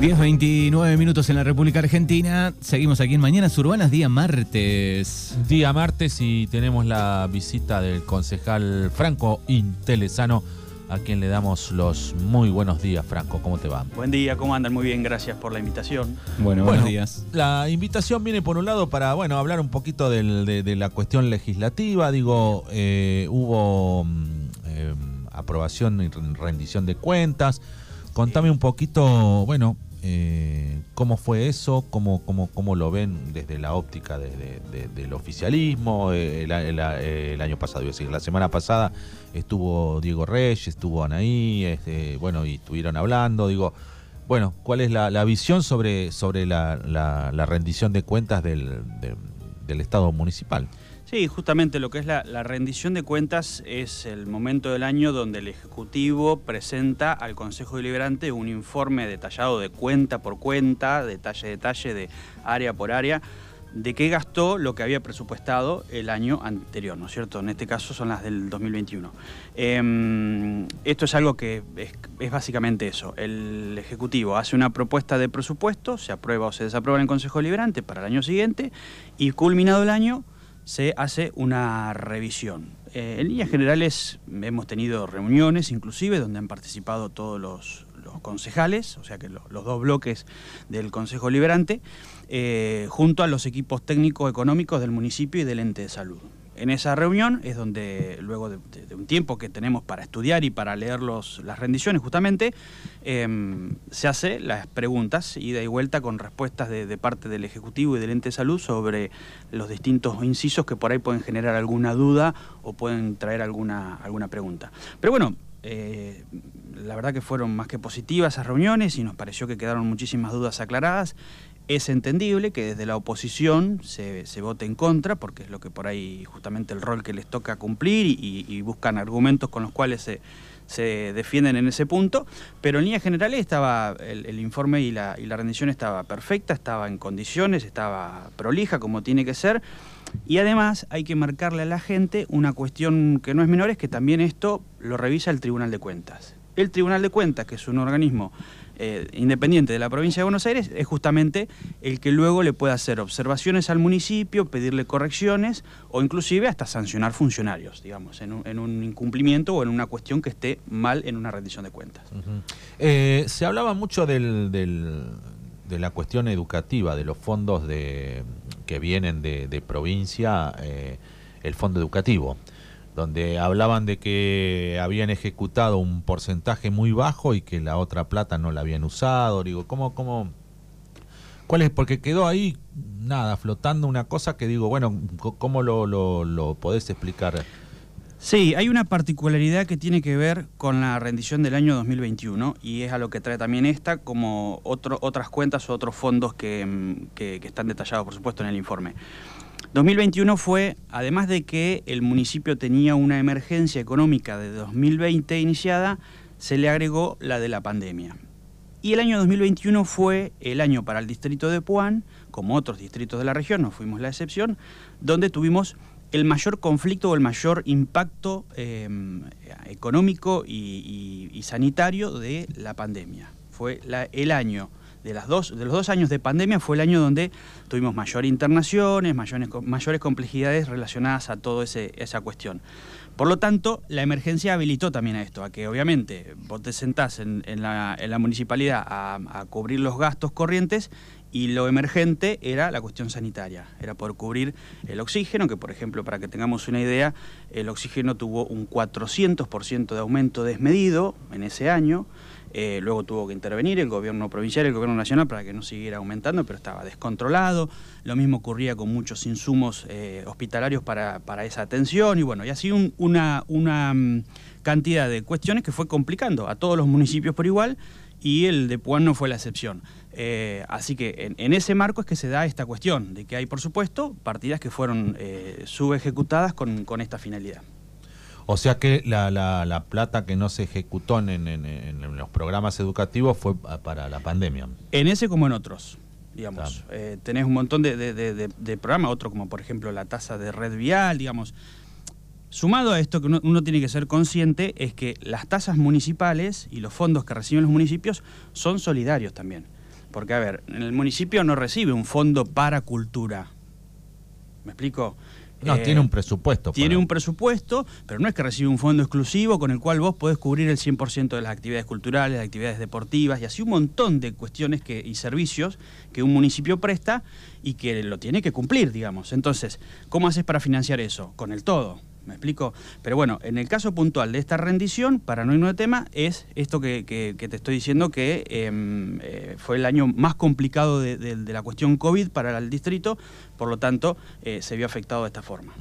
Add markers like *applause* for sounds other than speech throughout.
10.29 minutos en la República Argentina. Seguimos aquí en Mañanas Urbanas, día martes. Día martes y tenemos la visita del concejal Franco Intelesano, a quien le damos los muy buenos días, Franco. ¿Cómo te va? Buen día, ¿cómo andan? Muy bien, gracias por la invitación. Bueno, buenos días. La invitación viene por un lado para, bueno, hablar un poquito del- de, de la cuestión legislativa. Digo, eh, hubo mm, eh, aprobación y rendición de cuentas. Contame un poquito, bueno, eh, cómo fue eso, cómo, cómo, cómo lo ven desde la óptica de- de- de- del oficialismo. Eh, el, el- año pasado, decir, la semana pasada estuvo Diego Reyes, estuvo Anaí, este, bueno, y estuvieron hablando. Digo, bueno, ¿cuál es la, visión sobre, sobre la, la- la rendición de cuentas del, de- del Estado municipal? Sí, justamente lo que es la, rendición de cuentas es el momento del año donde el Ejecutivo presenta al Consejo Deliberante un informe detallado de cuenta por cuenta, detalle a detalle, de área por área, de qué gastó lo que había presupuestado el año anterior, ¿no es cierto? En este caso son las del 2021. Em, esto es algo que es, es básicamente eso. El Ejecutivo hace una propuesta de presupuesto, se aprueba o se desaprueba en el Consejo Deliberante para el año siguiente y culminado el año se hace una revisión. Eh, en líneas generales hemos tenido reuniones inclusive donde han participado todos los, concejales, o sea que lo- los dos bloques del Consejo Liberante, eh, junto a los equipos técnicos económicos del municipio y del ente de salud. En esa reunión es donde, luego de, un tiempo que tenemos para estudiar y para leer los- las rendiciones justamente, em, se hace las preguntas, ida y vuelta con respuestas de, de parte del Ejecutivo y del ente de salud sobre los distintos incisos que por ahí pueden generar alguna duda o pueden traer alguna, alguna pregunta. Pero bueno, eh, la verdad que fueron más que positivas esas reuniones y nos pareció que quedaron muchísimas dudas aclaradas. Es entendible que desde la oposición se, vote en contra, porque es lo que por ahí justamente el rol que les toca cumplir y, y buscan argumentos con los cuales se, se defienden en ese punto, pero en líneas generales estaba el, el informe y la, y la rendición estaba perfecta, estaba en condiciones, estaba prolija como tiene que ser, y además hay que marcarle a la gente una cuestión que no es menor, es que también esto lo revisa el Tribunal de Cuentas. El Tribunal de Cuentas, que es un organismo eh, independiente de la provincia de Buenos Aires, es justamente el que luego le puede hacer observaciones al municipio, pedirle correcciones o inclusive hasta sancionar funcionarios, digamos, en un, en un incumplimiento o en una cuestión que esté mal en una rendición de cuentas. Eh, se hablaba mucho del, de la cuestión educativa, de los fondos de, que vienen de, de provincia, eh, el fondo educativo, donde hablaban de que habían ejecutado un porcentaje muy bajo y que la otra plata no la habían usado. Digo, ¿cómo, cómo, cuál es? Porque quedó ahí, nada, flotando una cosa que digo, bueno, ¿cómo lo, lo, lo podés explicar? Sí, hay una particularidad que tiene que ver con la rendición del año 2021 y es a lo que trae también esta, como otro, otras cuentas o otros fondos que, mm, que- que están detallados, por supuesto, en el informe. 2021 fue, además de que el municipio tenía una emergencia económica de 2020 iniciada, se le agregó la de la pandemia. Y el año 2021 fue el año para el distrito de Puan, como otros distritos de la región, no fuimos la excepción, donde tuvimos el mayor conflicto o el mayor impacto eh, económico y, y- y sanitario de la pandemia. Fue la- el año de, dos, de los dos años de pandemia, fue el año donde tuvimos mayor internaciones, mayores, mayores complejidades relacionadas a toda esa cuestión. Por lo tanto, la emergencia habilitó también a esto, a que obviamente vos te sentás en, la, en la municipalidad a, a cubrir los gastos corrientes y lo emergente era la cuestión sanitaria, era por cubrir el oxígeno, que por ejemplo, para que tengamos una idea, el oxígeno tuvo un 400% de aumento desmedido en ese año, eh, luego tuvo que intervenir el gobierno provincial el gobierno nacional para que no siguiera aumentando, pero estaba descontrolado. Lo mismo ocurría con muchos insumos eh, hospitalarios para, para esa atención y bueno, y así un- una, una mm, cantidad de cuestiones que fue complicando a todos los municipios por igual y el de Puan no fue la excepción. Eh, así que en, en ese marco es que se da esta cuestión, de que hay, por supuesto, partidas que fueron subejecutadas con, con esta finalidad. O sea que la, la, la plata que no se ejecutó en, en- los programas educativos fue pa- para la pandemia. En ese como en otros, digamos. Claro. Eh, tenés un montón de, de- de- de- de programas, otro como por ejemplo la tasa de red vial, digamos. Sumado a esto que uno, uno tiene que ser consciente es que las tasas municipales y los fondos que reciben los municipios son solidarios también. Porque, a ver, el municipio no recibe un fondo para cultura. ¿Me explico? No, Eh, tiene un presupuesto. Tiene para- un presupuesto, pero no es que recibe un fondo exclusivo con el cual vos podés cubrir el 100% de las actividades culturales, las actividades deportivas y así un montón de cuestiones que, y servicios que un municipio presta y que lo tiene que cumplir, digamos. Entonces, ¿cómo haces para financiar eso? Con el todo. ¿Me explico? Pero bueno, en el caso puntual de esta rendición, para no irnos de tema, es esto que, te estoy diciendo que em, eh, fue el año más complicado de, la cuestión COVID para el distrito, por lo tanto, eh, se vio afectado de esta forma.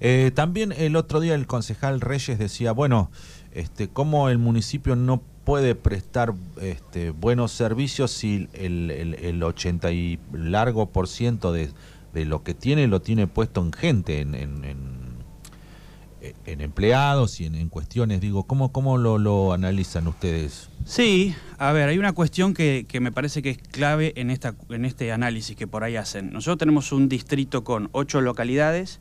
Eh, también el otro día el concejal Reyes decía, bueno, este, cómo el municipio no puede prestar este, buenos servicios si el, el, el 80 y largo por ciento de, de lo que tiene lo tiene puesto en gente, en, en, en- en empleados y en, en cuestiones. Digo, ¿cómo, cómo lo, lo analizan ustedes? Sí, a ver, hay una cuestión que, que me parece que es clave en, esta, en este análisis que por ahí hacen. Nosotros tenemos un distrito con ocho localidades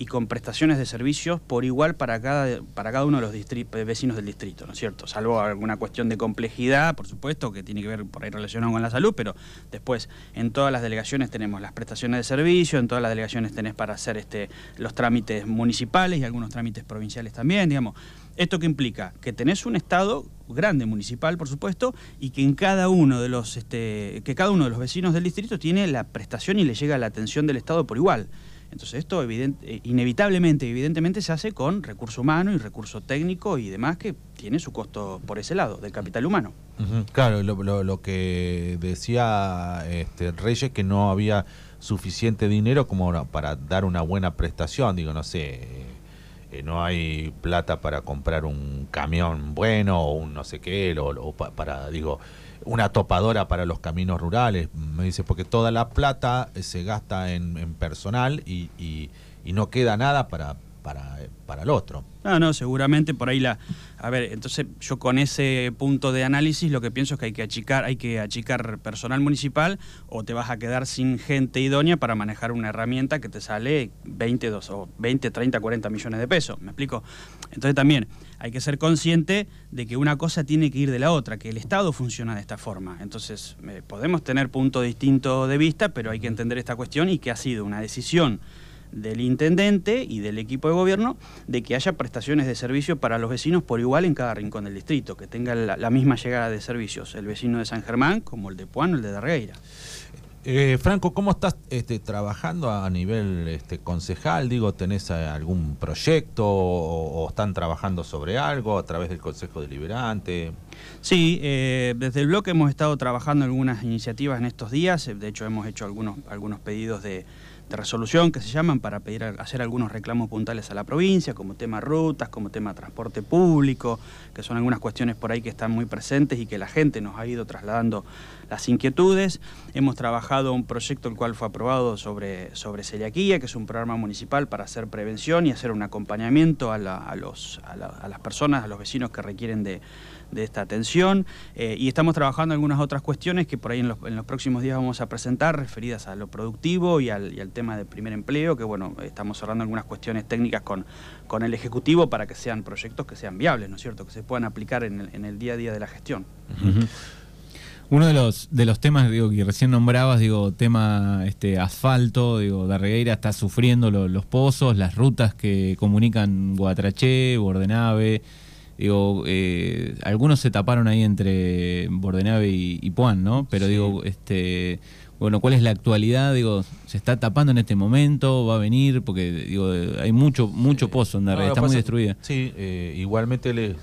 y con prestaciones de servicios por igual para cada, para cada uno de los distri- vecinos del distrito, ¿no es cierto? Salvo alguna cuestión de complejidad, por supuesto, que tiene que ver por ahí relacionado con la salud, pero después en todas las delegaciones tenemos las prestaciones de servicio, en todas las delegaciones tenés para hacer este, los trámites municipales y algunos trámites provinciales también, digamos. ¿Esto qué implica? Que tenés un estado grande municipal, por supuesto, y que en cada uno de los este, que cada uno de los vecinos del distrito tiene la prestación y le llega la atención del Estado por igual. Entonces esto eh, inevitablemente, evidentemente se hace con recurso humano y recurso técnico y demás que tiene su costo por ese lado, del capital humano. Claro, lo, que decía este, Reyes que no había suficiente dinero como para dar una buena prestación. Digo, no sé, eh, no hay plata para comprar un camión bueno o un no sé qué, o, o pa- para, digo, una topadora para los caminos rurales. Me dice, porque toda la plata se gasta en, personal y, y- y no queda nada para, para, para el otro. No, no, seguramente por ahí la... A ver, entonces yo con ese punto de análisis lo que pienso es que hay que achicar, hay que achicar personal municipal o te vas a quedar sin gente idónea para manejar una herramienta que te sale 20, dos- o 20 30, 40 millones de pesos. ¿Me explico? Entonces también hay que ser consciente de que una cosa tiene que ir de la otra, que el Estado funciona de esta forma. Entonces eh, podemos tener puntos distintos de vista, pero hay que entender esta cuestión y que ha sido una decisión del intendente y del equipo de gobierno de que haya prestaciones de servicio para los vecinos por igual en cada rincón del distrito, que tenga la, misma llegada de servicios el vecino de San Germán como el de Puano, el de Darreira. Eh, Franco, ¿cómo estás este, trabajando a nivel este, concejal? Digo, ¿tenés eh, algún proyecto o, están trabajando sobre algo a través del Consejo Deliberante? Sí, eh, desde el bloque hemos estado trabajando algunas iniciativas en estos días, de hecho hemos hecho algunos, pedidos de, de resolución que se llaman para pedir hacer algunos reclamos puntuales a la provincia, como tema rutas, como tema transporte público, que son algunas cuestiones por ahí que están muy presentes y que la gente nos ha ido trasladando las inquietudes. Hemos trabajado un proyecto el cual fue aprobado sobre, sobre celiaquía, que es un programa municipal para hacer prevención y hacer un acompañamiento a, la- a los, a, la- a las personas, a los vecinos que requieren de, de esta atención. Eh, y estamos trabajando algunas otras cuestiones que por ahí en los, en los próximos días vamos a presentar, referidas a lo productivo y al, y tema del primer empleo, que bueno, estamos cerrando algunas cuestiones técnicas con, con el Ejecutivo para que sean proyectos que sean viables, ¿no es cierto?, que se puedan aplicar en el, en el día a día de la gestión. Uno de los de los temas digo que recién nombrabas, digo, tema este asfalto, digo, Darregueira está sufriendo lo- los pozos, las rutas que comunican Guatraché, Bordenave, digo, eh, algunos se taparon ahí entre Bordenave y, y Puan, ¿no? Pero Sí. digo, este bueno, ¿cuál es la actualidad? Digo, ¿se está tapando en este momento? ¿Va a venir? Porque digo, hay mucho mucho pozo en Darregueira, No, está muy destruida. Sí, eh, igualmente le cons-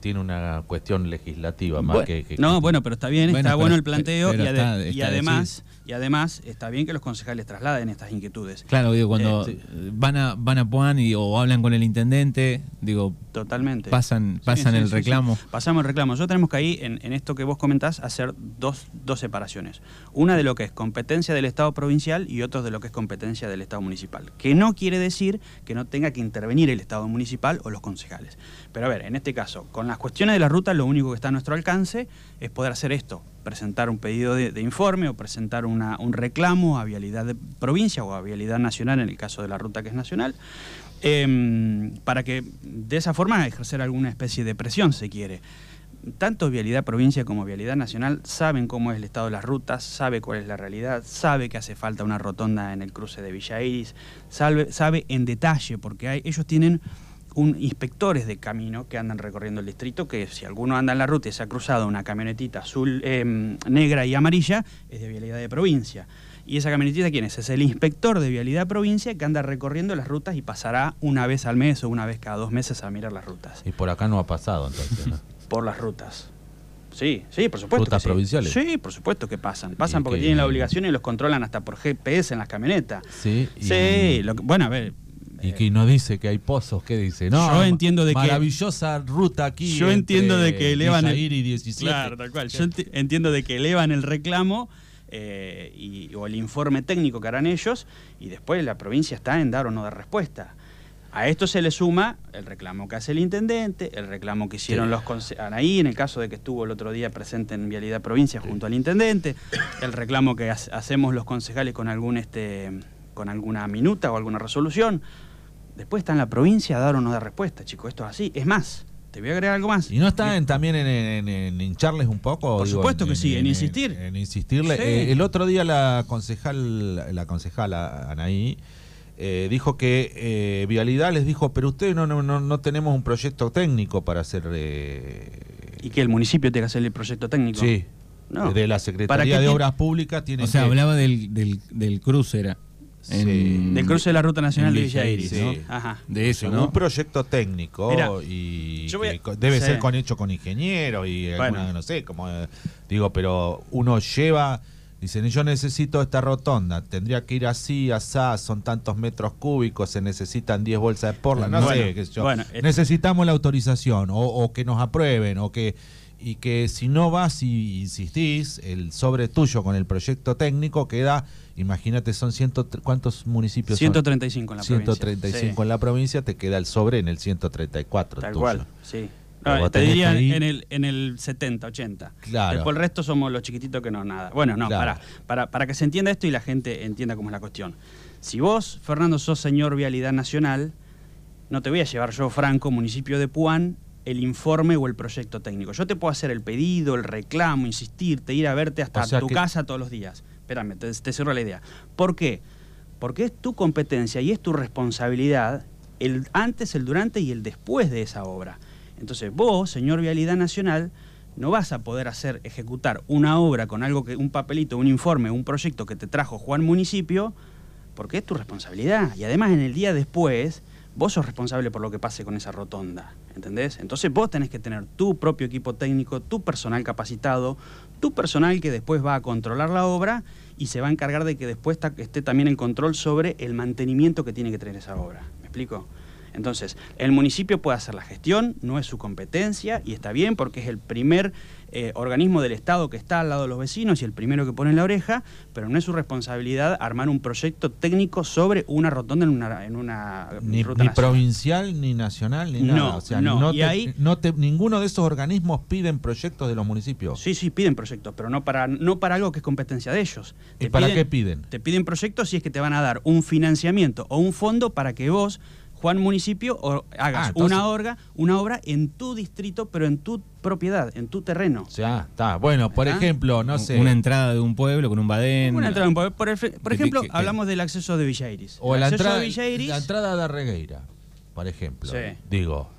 tiene una cuestión legislativa más Bueno, que, que- no, bueno, pero está bien, Bueno, está pero- bueno el planteo pero y, ade- está- y está además y además está bien que los concejales trasladen estas inquietudes. Claro, digo, cuando Eh, van a van a Puan y, o hablan con el intendente, digo, Totalmente. pasan pasan sí, el reclamo. sí. Pasamos el reclamo. Nosotros tenemos que ahí, en, en esto que vos comentás, hacer dos, dos separaciones. Una de lo que es competencia del Estado provincial y otra de lo que es competencia del Estado municipal. Que no quiere decir que no tenga que intervenir el Estado municipal o los concejales. Pero a ver, en este caso, con las cuestiones de la ruta, lo único que está a nuestro alcance es poder hacer esto. Presentar un pedido de, informe o presentar un reclamo a vialidad de provincia o a vialidad nacional en el caso de la ruta que es nacional. em, para que de esa forma ejercer alguna especie de presión, si se quiere. tanto Vialidad Provincia como Vialidad Nacional saben cómo es el estado de las rutas, sabe cuál es la realidad, sabe que hace falta una rotonda en el cruce de Villa Iris, sabe, sabe en detalle, porque hay, ellos tienen un, inspectores de camino que andan recorriendo el distrito, que si alguno anda en la ruta y se ha cruzado una camionetita azul, em, negra y amarilla, es de Vialidad de Provincia. ¿Y esa camionetita quién es? Es el inspector de Vialidad Provincia que anda recorriendo las rutas y pasará una vez al mes o una vez cada dos meses a mirar las rutas. Y por acá no ha pasado entonces. ¿no? *laughs* Por las rutas. Sí, sí, por supuesto. ¿Rutas que sí. provinciales? Sí, por supuesto que pasan. Pasan porque que- tienen la obligación y los controlan hasta por GPS en las camionetas. Sí. y- Sí, lo que- bueno, a ver. Y que no dice que hay pozos, ¿qué dice? No, Yo entiendo de que- maravillosa ruta aquí. Yo entiendo de que elevan el- Iris 17. Claro, tal cual. Yo enti- entiendo de que elevan el reclamo eh, y, o el informe técnico que harán ellos y después la provincia está en dar o no dar respuesta. A esto se le suma el reclamo que hace el intendente, el reclamo que hicieron Sí. los Anaí, en el caso de que estuvo el otro día presente en Vialidad Provincia junto al intendente, el reclamo que ha- hacemos los concejales con algún este con alguna minuta o alguna resolución. Después está en la provincia a dar o no dar respuesta, chico. Esto es así. Es más, te voy a agregar algo más. ¿Y no está en- también en, en- en hincharles un poco? Por supuesto que sí, en insistir. En, insistirle. Sí. Eh, el otro día la concejal, la concejala Anaí, eh, dijo que eh, Vialidad les dijo, pero ustedes no, no, no, no tenemos un proyecto técnico para hacer... eh, Y que el municipio tenga que hacer el proyecto técnico. sí, No. de la ¿Para Secretaría de Obras Públicas tiene O sea, que... hablaba del, del, del cruce, era. Sí. Del cruce de la Ruta Nacional de Villa Iris. sí. ¿no? Ajá. De eso, un ¿no? proyecto técnico y a- debe sí. ser con hecho con ingenieros y Bueno. alguna, no sé, como eh, digo, pero uno lleva, dicen, yo necesito esta rotonda, tendría que ir así, asá, son tantos metros cúbicos, se necesitan 10 bolsas de porla, no Bueno, sé, qué sé yo. bueno, necesitamos la autorización o, o que nos aprueben o que y que si no vas y insistís, el sobre tuyo con el proyecto técnico queda, imagínate, son ciento, ¿cuántos municipios son? 135 en la 135 provincia. en la provincia, te queda el sobre en el 134. Sí, tal tuyo. cual, sí. No, te diría en el, en el 70, 80. Claro. Después el resto somos los chiquititos que no nada. Bueno, no, Claro. para, para, para que se entienda esto y la gente entienda cómo es la cuestión. Si vos, Fernando, sos señor Vialidad Nacional, no te voy a llevar yo, Franco, municipio de Puan, el informe o el proyecto técnico. Yo te puedo hacer el pedido, el reclamo, insistirte, ir a verte hasta O sea tu que- casa todos los días. Espérame, te, te cierro la idea. ¿Por qué? Porque es tu competencia y es tu responsabilidad el antes, el durante y el después de esa obra. Entonces vos, señor Vialidad Nacional, no vas a poder hacer, ejecutar una obra con algo que, un papelito, un informe, un proyecto que te trajo Juan Municipio, porque es tu responsabilidad. Y además en el día después, vos sos responsable por lo que pase con esa rotonda. ¿Entendés? Entonces vos tenés que tener tu propio equipo técnico, tu personal capacitado, tu personal que después va a controlar la obra y se va a encargar de que después esté también el control sobre el mantenimiento que tiene que tener esa obra. ¿Me explico? Entonces, el municipio puede hacer la gestión, no es su competencia y está bien porque es el primer eh, organismo del Estado que está al lado de los vecinos y el primero que pone la oreja, pero no es su responsabilidad armar un proyecto técnico sobre una rotonda en una, en una Ni, ruta ni nacional. provincial ni nacional ni No, nada. O sea, no, y te- ahí- no te- ninguno de esos organismos piden proyectos de los municipios. Sí, sí, piden proyectos, pero no para, no para algo que es competencia de ellos. ¿Y para piden- qué piden? Te piden proyectos si es que te van a dar un financiamiento o un fondo para que vos, Juan Municipio, o hagas Ah, entonces- una, obra, una obra en tu distrito, pero en tu propiedad, en tu terreno. O sea, está. Bueno, por Ajá. ejemplo, no sé. Una entrada de un pueblo con un badén. Una entrada en- por, por el- por ejemplo, que- que- hablamos del acceso de Villa Iris. o El la acceso entrada, de Villa Iris, la entrada de Regueira, por ejemplo. Sí. Digo.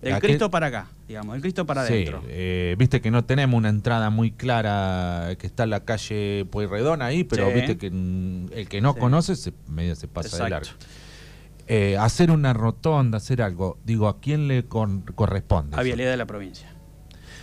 del Cristo para acá, digamos, del Cristo para Sí, adentro. eh, viste que no tenemos una entrada muy clara que está en la calle Pueyrredón ahí, pero Sí. viste que el que no Sí. conoce se medio se pasa de Exacto. largo. Eh, hacer una rotonda, hacer algo, digo, ¿a quién le con- corresponde? A? Vialidad de la provincia.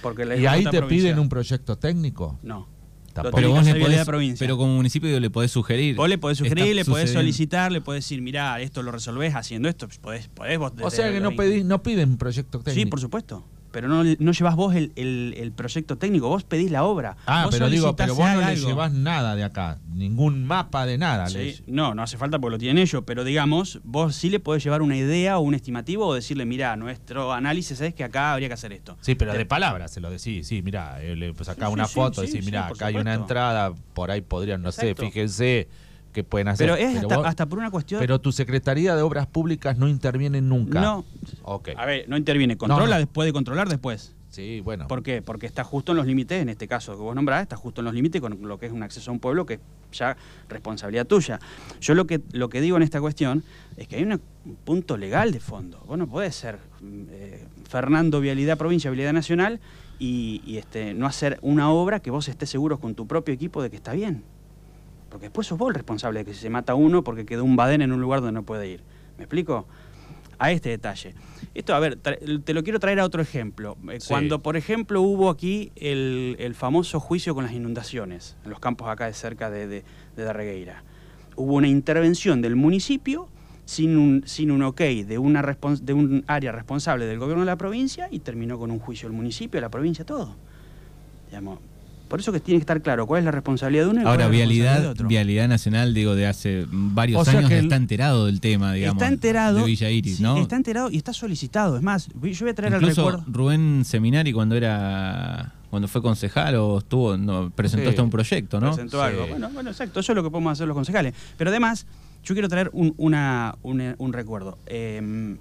Porque la ¿Y ahí te provincial- piden un proyecto técnico? No. Tampoco. Pero vos le podés, provincia. pero como municipio le podés sugerir. Vos le podés sugerir, Está le podés sucediendo. solicitar, le podés decir, mirá, esto lo resolvés haciendo esto. Podés, podés vos O sea que no, pedí, no piden proyecto técnico. Sí, por supuesto. Pero no, no llevas vos el, el- el proyecto técnico, vos pedís la obra. Ah, Vos pero digo, pero vos no le llevas nada de acá, ningún mapa de nada. Sí, No, no hace falta porque lo tienen ellos, pero digamos, vos sí le podés llevar una idea o un estimativo o decirle, mirá, nuestro análisis es que acá habría que hacer esto. Sí, pero de palabras se lo decís. Sí, mirá, eh, le sacás Sí, una sí, foto, decís, por acá hay una entrada, por ahí podrían, no Exacto. sé, fíjense qué pueden hacer. Pero es hasta, vos- hasta por una cuestión... pero tu Secretaría de Obras Públicas no interviene nunca. No. Ok. A ver, no interviene, controla, No, no. después de controlar después. Sí, bueno. ¿Por qué? Porque está justo en los límites, en este caso que vos nombrás, está justo en los límites con lo que es un acceso a un pueblo que es ya responsabilidad tuya. Yo lo que, lo que digo en esta cuestión es que hay un punto legal de fondo. Vos no podés ser eh, Fernando Vialidad Provincia, Vialidad Nacional y, y, este, no hacer una obra que vos estés seguro con tu propio equipo de que está bien. Porque después sos vos el responsable de que se mata uno porque quedó un badén en un lugar donde no puede ir. ¿Me explico? A este detalle. Esto, a ver, te lo quiero traer a otro ejemplo. Eh, cuando, por ejemplo, hubo aquí el, famoso juicio con las inundaciones, en los campos acá de cerca de, de, de Darregueira, hubo una intervención del municipio sin un, sin un ok de, una de un área responsable del gobierno de la provincia y terminó con un juicio del municipio, la provincia, todo. Digamos, por eso que tiene que estar claro cuál es la responsabilidad de uno y Ahora, cuál es la vialidad, de otro. vialidad nacional, digo, de hace varios años está enterado del tema, digamos. Está enterado. De Villa Iris, sí, ¿no? Está enterado y está solicitado. Es más, yo voy a traer Incluso al recuerdo. Rubén Seminari cuando era cuando fue concejal o estuvo no, presentó Sí. hasta un proyecto, ¿no? Presentó Sí. algo. Bueno, bueno, exacto. Eso es lo que podemos hacer los concejales. Pero además, yo quiero traer un, una- un, un recuerdo. Eh,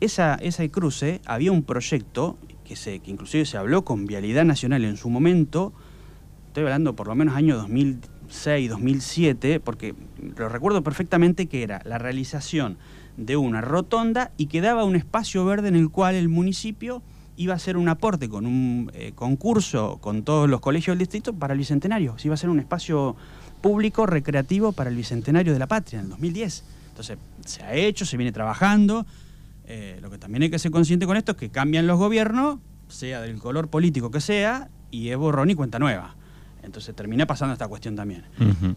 esa, ese cruce, había un proyecto que, se, inclusive se habló con Vialidad Nacional en su momento, estoy hablando por lo menos año 2006, 2007, porque lo recuerdo perfectamente que era la realización de una rotonda y que daba un espacio verde en el cual el municipio iba a hacer un aporte con un eh, concurso con todos los colegios del distrito para el Bicentenario. Se iba a ser un espacio público recreativo para el Bicentenario de la Patria en el 2010. Entonces, se ha hecho, se viene trabajando. Eh, lo que también hay que ser consciente con esto es que cambian los gobiernos, sea del color político que sea, y es borrón y cuenta nueva. Entonces termina pasando esta cuestión también.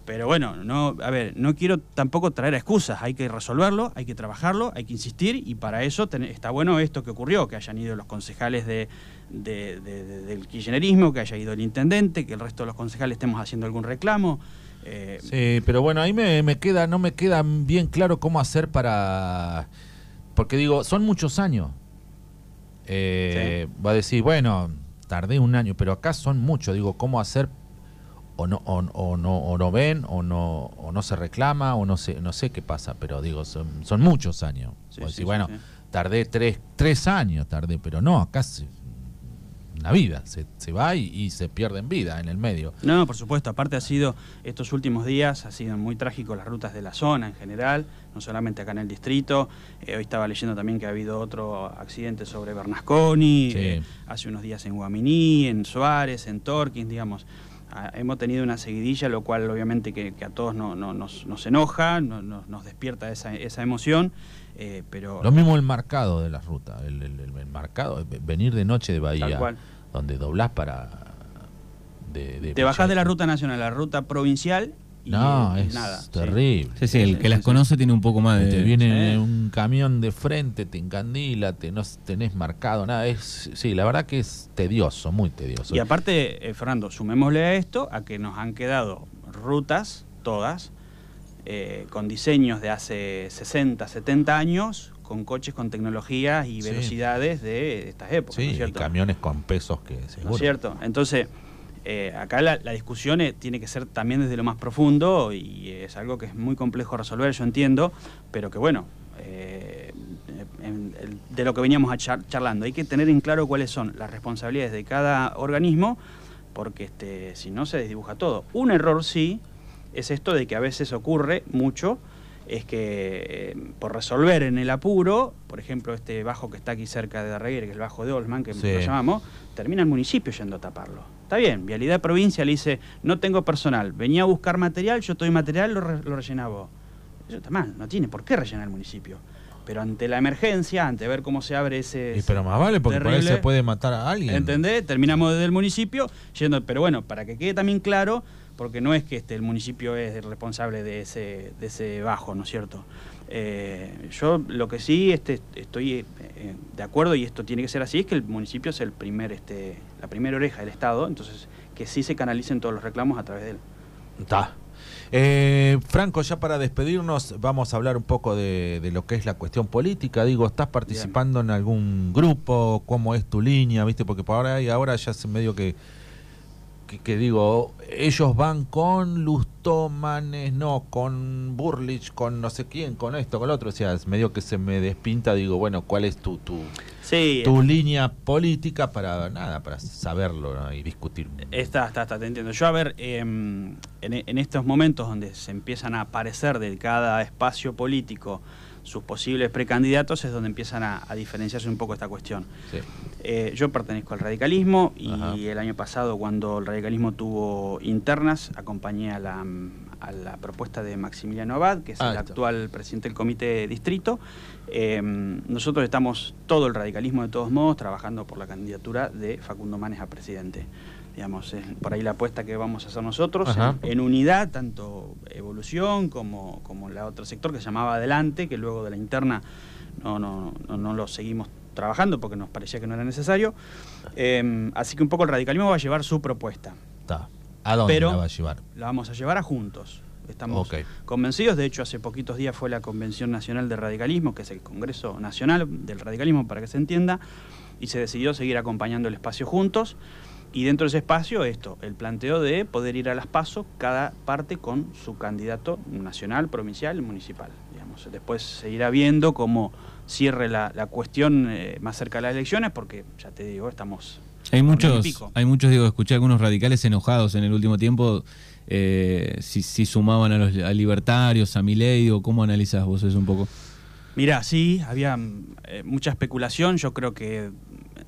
Pero bueno, no, a ver, no quiero tampoco traer excusas, hay que resolverlo, hay que trabajarlo, hay que insistir y para eso ten- está bueno esto que ocurrió, que hayan ido los concejales de, de- de- de- del kirchnerismo, que haya ido el intendente, que el resto de los concejales estemos haciendo algún reclamo. Eh, Sí, pero bueno, ahí me, me queda, no me queda bien claro cómo hacer para. Porque digo, son muchos años. Eh, Va a decir, bueno, tardé un año, pero acá son muchos. Digo, ¿cómo hacer? O no, o, o no, o no ven, o no, o no se reclama, o no sé, no sé qué pasa, pero digo, son, son muchos años. Sí, sí, bueno, tardé tres, tres años, tardé, pero no, acá se- una vida, se, se va y, y se pierde en vida en el medio. No, por supuesto. Aparte ha sido, estos últimos días, ha sido muy trágico las rutas de la zona en general, no solamente acá en el distrito. Eh, hoy estaba leyendo también que ha habido otro accidente sobre Bernasconi, Sí. eh, hace unos días en Guaminí, en Suárez, en Torquín, digamos. Ah, hemos tenido una seguidilla, lo cual obviamente que, que a todos no, no- nos, nos enoja, no- no- nos despierta esa, esa emoción, eh, pero... Lo mismo el marcado de la ruta, el, el- marcado, ve- venir de noche de Bahía, donde doblás para... De, de Te bajás de la ruta nacional a la ruta provincial No, es nada. terrible. Sí, sí, el Sí, que las conoce tiene un poco más de... Te viene sí. un camión de frente, te encandila, te, no tenés marcado nada. Es, sí, la verdad que es tedioso, muy tedioso. Y aparte, eh, Fernando, sumémosle a esto a que nos han quedado rutas, todas, eh, con diseños de hace 60, 70 años, con coches con tecnologías y Sí. velocidades de estas épocas, ¿no y camiones con pesos que ¿No seguro. es cierto? Entonces, eh, acá la, la discusión eh, tiene que ser también desde lo más profundo y es algo que es muy complejo resolver, yo entiendo, pero que bueno, eh, en- de lo que veníamos a char- charlando, hay que tener en claro cuáles son las responsabilidades de cada organismo, porque este, si no se desdibuja todo. Un error sí es esto de que a veces ocurre mucho, es que eh, por resolver en el apuro, por ejemplo, este bajo que está aquí cerca de Darreguer, que es el bajo de Olman, que Sí. lo llamamos, termina el municipio yendo a taparlo. Está bien, Vialidad Provincia le dice, no tengo personal, venía a buscar material, yo estoy material, lo, re- lo rellena vos. Eso está mal, no tiene por qué rellenar el municipio. Pero ante la emergencia, ante ver cómo se abre ese... Y pero más vale, porque por ahí se puede matar a alguien. ¿Entendés? Terminamos desde el municipio yendo, pero bueno, para que quede también claro, porque no es que este, el municipio es el responsable de ese, de ese bajo, ¿no es cierto? Eh, yo lo que sí este, estoy eh, de acuerdo, y esto tiene que ser así, es que el municipio es el primer, este, la primera oreja del Estado, entonces que sí se canalicen todos los reclamos a través de él. Está. Eh, Franco, ya para despedirnos, vamos a hablar un poco de, de lo que es la cuestión política. Digo, ¿estás participando en algún grupo? ¿Cómo es tu línea? ¿Viste? Porque por ahora, y ahora ya es medio que, que, que digo, ellos van con Lustomanes, no, con Burlich, con no sé quién, con esto, con lo otro. O sea, es medio que se me despinta. Digo, bueno, ¿cuál es tu. tu Sí, tu línea política para nada, para saberlo ¿no? y discutir. Está, está, está, te entiendo. Yo, a ver, en, en estos momentos donde se empiezan a aparecer de cada espacio político sus posibles precandidatos es donde empiezan a, a diferenciarse un poco esta cuestión. Sí. Eh, yo pertenezco al radicalismo y Ajá. el año pasado cuando el radicalismo tuvo internas acompañé a la, a la propuesta de Maximiliano Abad, que es Ah, el está. actual presidente del comité de distrito. Eh, nosotros estamos, todo el radicalismo de todos modos, trabajando por la candidatura de Facundo Manes a presidente. Digamos, es por ahí la apuesta que vamos a hacer nosotros, en, en unidad, tanto evolución como, como la otro sector que se llamaba Adelante, que luego de la interna no, no, no, no lo seguimos trabajando porque nos parecía que no era necesario. Eh, así que un poco el radicalismo va a llevar su propuesta. Está. ¿A dónde Pero- la va a llevar? La vamos a llevar a juntos. Estamos Ok. convencidos, de hecho hace poquitos días fue la Convención Nacional de Radicalismo, que es el Congreso Nacional del Radicalismo para que se entienda, y se decidió seguir acompañando el espacio juntos. Y dentro de ese espacio, esto, el planteo de poder ir a las PASO, cada parte con su candidato nacional, provincial, municipal. Digamos. Después se irá viendo cómo cierre la, la cuestión eh, más cerca de las elecciones, porque ya te digo, estamos Hay muchos, hay muchos, digo, escuché algunos radicales enojados en el último tiempo, eh, si, si sumaban a los a libertarios, a Milei, digo, ¿cómo analizás vos eso un poco? Mira, sí, había eh, mucha especulación. Yo creo que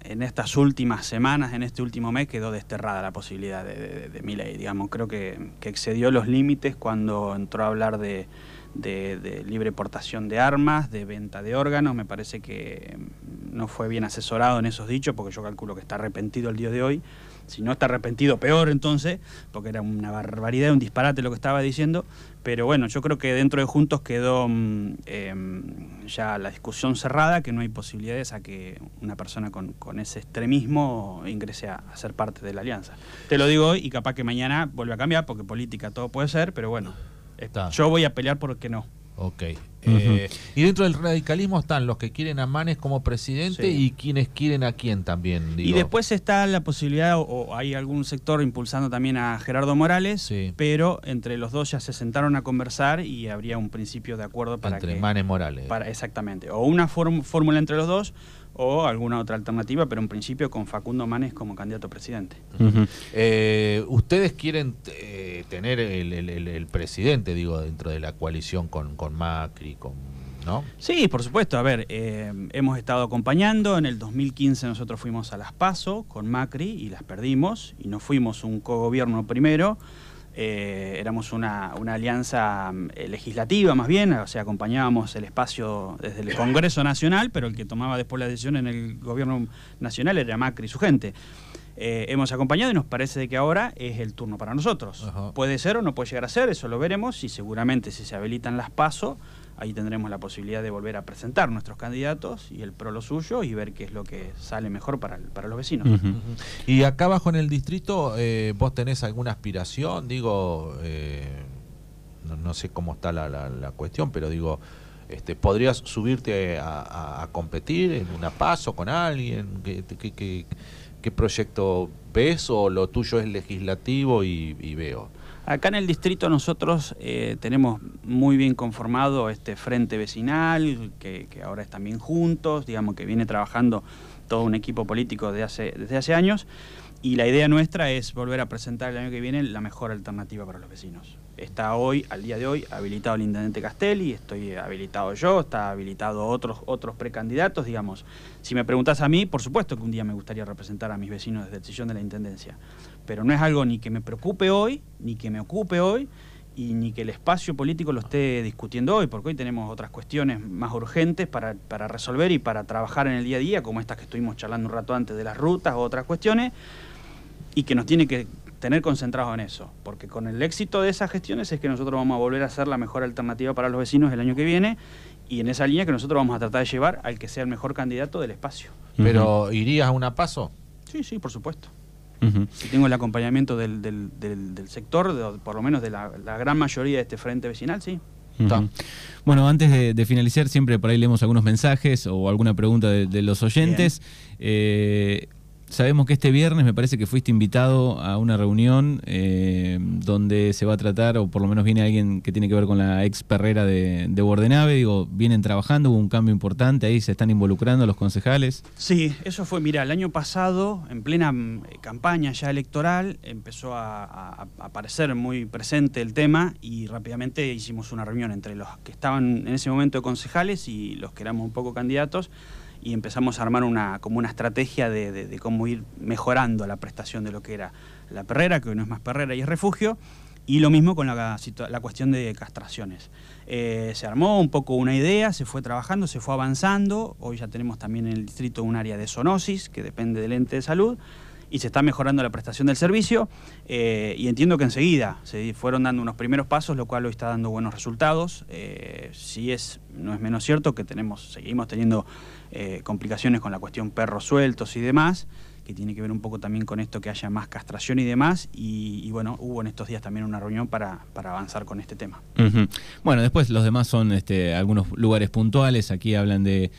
en estas últimas semanas, en este último mes, quedó desterrada la posibilidad de, de, de. Digamos, creo que, que excedió los límites cuando entró a hablar de, de- de libre portación de armas, de venta de órganos. Me parece que mm, no fue bien asesorado en esos dichos, porque yo calculo que está arrepentido el día de hoy. Si no está arrepentido, peor entonces, porque era una barbaridad, un disparate lo que estaba diciendo. Pero bueno, yo creo que dentro de Juntos quedó mm, em, ya la discusión cerrada, que no hay posibilidades a que una persona con, con ese extremismo ingrese a, a ser parte de la alianza. Te lo digo hoy y capaz que mañana vuelve a cambiar, porque política todo puede ser, pero bueno, Está. yo voy a pelear porque no. Ok. Eh, y dentro del radicalismo están los que quieren a Manes como presidente Sí. y quienes quieren a quién también. Y digo. después está la posibilidad, o, o hay algún sector impulsando también a Gerardo Morales, Sí. pero entre los dos ya se sentaron a conversar y habría un principio de acuerdo para entre que... Manes Morales. Para, exactamente. O una fórmula entre los dos o alguna otra alternativa, pero en principio con Facundo Manes como candidato a presidente. Eh, Ustedes quieren eh, tener el, el- el- el presidente, digo, dentro de la coalición con, con Macri, con, ¿no? Sí, por supuesto. A ver, eh, hemos estado acompañando. En el 2015 nosotros fuimos a las PASO con Macri y las perdimos. Y no fuimos un cogobierno primero. Eh, éramos una, una alianza mm, eh, legislativa más bien, o sea, acompañábamos el espacio desde el Congreso Nacional, pero el que tomaba después la decisión en el gobierno nacional era Macri y su gente. Eh, hemos acompañado y nos parece que ahora es el turno para nosotros. Ajá. Puede ser o no puede llegar a ser, eso lo veremos y seguramente si se habilitan las PASO, ahí tendremos la posibilidad de volver a presentar nuestros candidatos y el pro lo suyo y ver qué es lo que sale mejor para, el- para los vecinos. Y acá abajo en el distrito, eh, ¿vos tenés alguna aspiración? Digo, eh, no, no sé cómo está la, la- la cuestión, pero digo, este, ¿podrías subirte a, a- a competir en una paso con alguien? ¿Qué, qué- qué- qué proyecto ves o lo tuyo es legislativo y, y veo? Acá en el distrito nosotros eh, tenemos muy bien conformado este frente vecinal, que, ahora es también juntos, digamos que viene trabajando todo un equipo político de hace, desde hace años, y la idea nuestra es volver a presentar el año que viene la mejor alternativa para los vecinos. Está hoy, al día de hoy, habilitado el intendente Castelli, estoy habilitado yo, está habilitado otros, otros precandidatos, digamos. Si me preguntas a mí, por supuesto que un día me gustaría representar a mis vecinos desde el sillón de la intendencia, pero no es algo ni que me preocupe hoy, ni que me ocupe hoy, y ni que el espacio político lo esté discutiendo hoy, porque hoy tenemos otras cuestiones más urgentes para, para resolver y para trabajar en el día a día, como estas que estuvimos charlando un rato antes de las rutas o otras cuestiones, y que nos tiene que tener concentrados en eso, porque con el éxito de esas gestiones es que nosotros vamos a volver a ser la mejor alternativa para los vecinos el año que viene, y en esa línea que nosotros vamos a tratar de llevar al que sea el mejor candidato del espacio. ¿Pero irías a una paso? Sí, sí, por supuesto. Si tengo el acompañamiento del, del- del- del sector, de- por lo menos de la, la gran mayoría de este frente vecinal, sí. Bueno, antes de, de finalizar, siempre por ahí leemos algunos mensajes o alguna pregunta de, de los oyentes. Eh, sabemos que este viernes me parece que fuiste invitado a una reunión eh, donde se va a tratar, o por lo menos viene alguien que tiene que ver con la ex perrera de, de Bordenave, digo, vienen trabajando, hubo un cambio importante, ahí se están involucrando los concejales. Sí, eso fue, mira, el año pasado, en plena mm, campaña ya electoral, empezó a, a- aparecer muy presente el tema y rápidamente hicimos una reunión entre los que estaban en ese momento de concejales y los que éramos un poco candidatos y empezamos a armar una, como una estrategia de, de- de cómo ir mejorando la prestación de lo que era la perrera, que hoy no es más perrera y es refugio, y lo mismo con la, la cuestión de castraciones. Eh, se armó un poco una idea, se fue trabajando, se fue avanzando. Hoy ya tenemos también en el distrito un área de zoonosis, que depende del ente de salud, y se está mejorando la prestación del servicio. eh, y entiendo que enseguida se fueron dando unos primeros pasos, lo cual hoy está dando buenos resultados. Eh, sí es, no es menos cierto que tenemos, seguimos teniendo eh, complicaciones con la cuestión perros sueltos y demás que tiene que ver un poco también con esto que haya más castración y demás. Y, bueno, hubo en estos días también una reunión para, para avanzar con este tema. Bueno, después los demás son este, algunos lugares puntuales. Aquí hablan de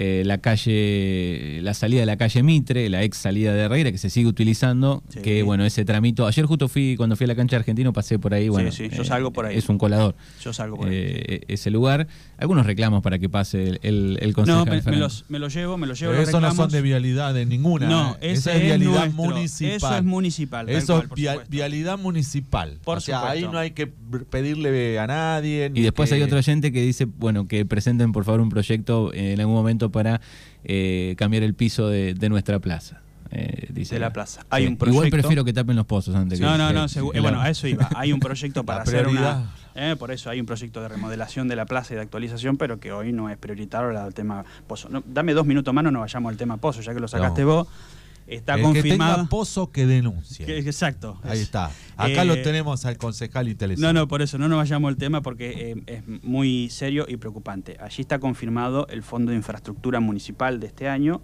eh, la calle, la salida de la calle Mitre, la ex salida de Herrera, que se sigue utilizando. Sí. Que bueno, ese tramito. Ayer justo fui, cuando fui a la cancha argentino, pasé por ahí. Bueno, sí, yo salgo por ahí. Es un colador. Yo salgo por ahí. eh, ese lugar. Algunos reclamos para que pase el, el, el No, me, los, me los llevo, me los llevo. Pero los eso no son reclamos. de vialidad de ninguna. No, ¿eh? Esa es es vialidad nuestro. municipal. Eso es municipal, Eso es via- vialidad municipal. Por o sea, supuesto. ahí no hay que pedirle a nadie. Y después que- hay otro oyente que dice, bueno, que presenten por favor un proyecto eh, en algún momento para eh, cambiar el piso de, de nuestra plaza. Eh, dice De la plaza. Hay un Igual proyecto- prefiero que tapen los pozos antes que- No, no, que- no, segu- la- eh, bueno, a eso iba. Hay un proyecto *laughs* para hacer una. eh, por eso hay un proyecto de remodelación de la plaza y de actualización, pero que hoy no es prioritario el tema pozo. No, dame dos minutos más, no nos vayamos al tema pozo, ya que lo sacaste No. vos. Está el confirmado. que tenga pozo que denuncie. que- exacto. Ahí Es- está. Acá Eh, lo tenemos al concejal y No, no, por eso no nos vayamos al tema porque eh, es muy serio y preocupante. Allí está confirmado el Fondo de Infraestructura Municipal de este año,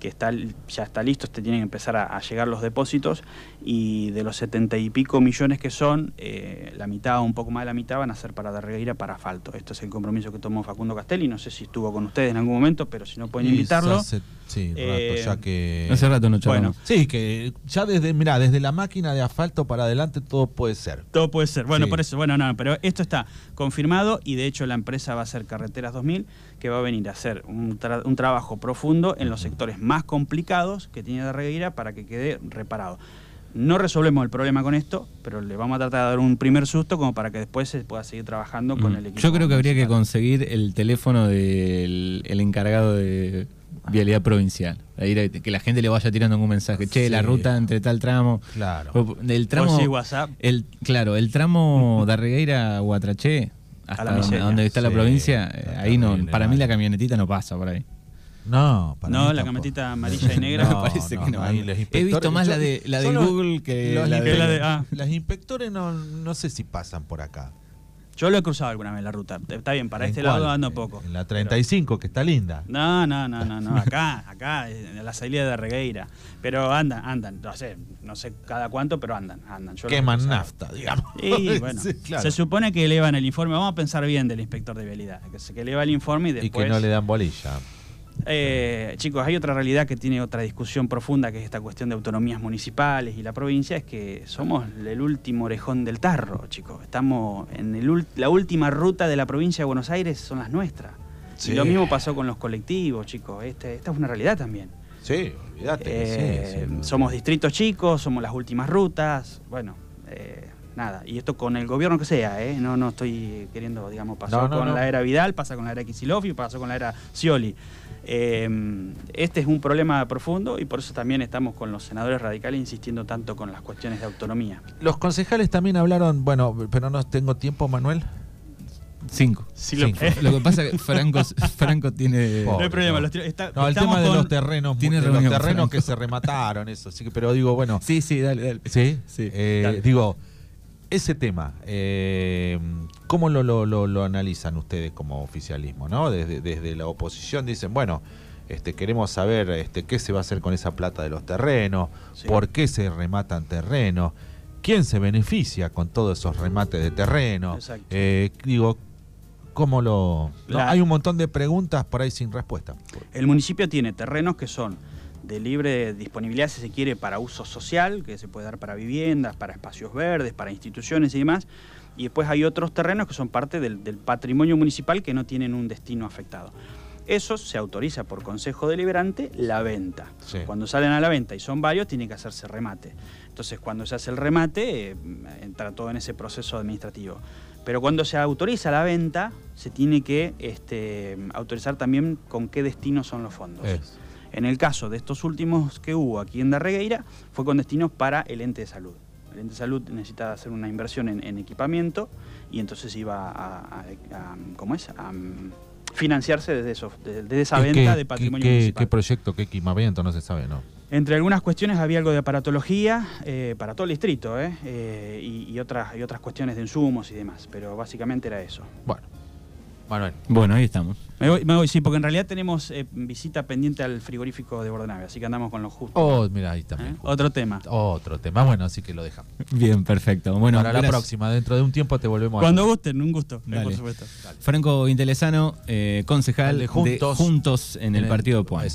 que está, ya está listo, te tienen que empezar a, a llegar los depósitos y de los setenta y pico millones que son, eh, la mitad o un poco más de la mitad van a ser para Darregueira para asfalto. Esto es el compromiso que tomó Facundo Castelli, no sé si estuvo con ustedes en algún momento, pero si no pueden invitarlo. Sí, rato, Eh, ya que. Hace rato no charlamos. Sí, que ya desde, mira, desde la máquina de asfalto para adelante todo puede ser. Todo puede ser. Bueno, Sí. por eso, bueno, no, pero esto está confirmado y de hecho la empresa va a ser Carreteras 2000, que va a venir a hacer un, tra- un trabajo profundo en los sectores más complicados que tiene Darregueira para que quede reparado. No resolvemos el problema con esto, pero le vamos a tratar de dar un primer susto como para que después se pueda seguir trabajando con Mm. el equipo. Yo creo que habría que conseguir el teléfono del el encargado de vialidad provincial. Que la gente le vaya tirando algún mensaje. Che, Sí. la ruta entre tal tramo. Claro. Del tramo. Sí, WhatsApp. El, claro, el tramo de Arregueira a Guatraché, hasta donde, está la provincia, eh, está ahí no, para mí la camionetita no pasa por ahí. No, para No, mí la camionetita amarilla y negra. *laughs* me parece que no. ahí los He visto más la de la de los- Google que los la de, Que la de- ah. Las inspectores no, no sé si pasan por acá. Yo lo he cruzado alguna vez la ruta. Está bien, para ¿En este cuál? lado ando poco. En la 35, que está linda. No, no, no, no, no. Acá, acá, en la salida de Regueira. Pero andan, andan. No sé, no sé cada cuánto, pero andan, andan. Yo Queman nafta, digamos. Y *laughs* bueno, Sí, claro. se supone que elevan el informe. Vamos a pensar bien del inspector de vialidad. Que, se, que eleva el informe y Y después. que no le dan bolilla. Eh, chicos, hay otra realidad que tiene otra discusión profunda, que es esta cuestión de autonomías municipales y la provincia, es que somos el último orejón del tarro, chicos. Estamos en el la última ruta de la provincia de Buenos Aires, son las nuestras. Sí. Y lo mismo pasó con los colectivos, chicos. Este, esta es una realidad también. Sí, olvídate. Eh, sí, sí. somos distritos chicos, somos las últimas rutas, bueno, eh, nada. Y esto con el gobierno que sea, ¿eh? No, no estoy queriendo, digamos, pasó No, no, con no. la era Vidal, pasa con la era Kicillof y pasó con la era Scioli. Eh, este es un problema profundo y por eso también estamos con los senadores radicales insistiendo tanto con las cuestiones de autonomía. Los concejales también hablaron, bueno, pero no tengo tiempo, Manuel. Cinco. Sí, lo- Cinco. Lo que pasa es que Franco, Franco tiene. Pobre, no hay problema, no. los está- No, el tema de con- los terrenos, Tiene de los terrenos Franco. que se remataron, eso, sí, que- pero digo, bueno, Sí, sí, dale, dale. sí, Sí, eh, dale. digo, ese tema, eh, ¿cómo lo, lo, lo- lo analizan ustedes como oficialismo, no? Desde, desde la oposición dicen, bueno, este, queremos saber este, qué se va a hacer con esa plata de los terrenos, Sí. por qué se rematan terrenos, quién se beneficia con todos esos remates de terreno. Exacto. Eh, digo, ¿cómo lo...? no, hay un montón de preguntas por ahí sin respuesta. El municipio tiene terrenos que son de libre disponibilidad, si se quiere, para uso social, que se puede dar para viviendas, para espacios verdes, para instituciones y demás. Y después hay otros terrenos que son parte del, del patrimonio municipal que no tienen un destino afectado. Eso se autoriza por Consejo Deliberante la venta. Sí. Cuando salen a la venta y son varios, tiene que hacerse remate. Entonces, cuando se hace el remate, eh, entra todo en ese proceso administrativo. Pero cuando se autoriza la venta, se tiene que este, autorizar también con qué destino son los fondos. Es. En el caso de estos últimos que hubo aquí en Darregueira, fue con destinos para el ente de salud. El ente de salud necesitaba hacer una inversión en, en equipamiento y entonces iba a, a- a- ¿cómo es? A, mm, financiarse desde, eso, desde, desde esa ¿Qué- venta qué- de patrimonio qué, municipal. qué proyecto, qué equipamiento? No se sabe, ¿no? Entre algunas cuestiones había algo de aparatología eh, para todo el distrito ¿eh? Eh, y, y otras, y otras cuestiones de insumos y demás, pero básicamente era eso. Bueno, Manuel. Bueno, ahí estamos. Me voy, me voy, sí, porque en realidad tenemos eh, visita pendiente al frigorífico de Bordenave, así que andamos con lo justo. Oh, mira, ahí ¿eh? también. Otro tema. Otro tema. Bueno, así que lo dejamos. Bien, perfecto. Bueno, Para la próxima, dentro de un tiempo te volvemos Cuando a gusten, un gusto, eh, Dale. por supuesto. Franco Intelesano, eh, concejal De de Juntos. Juntos en el partido de Puan.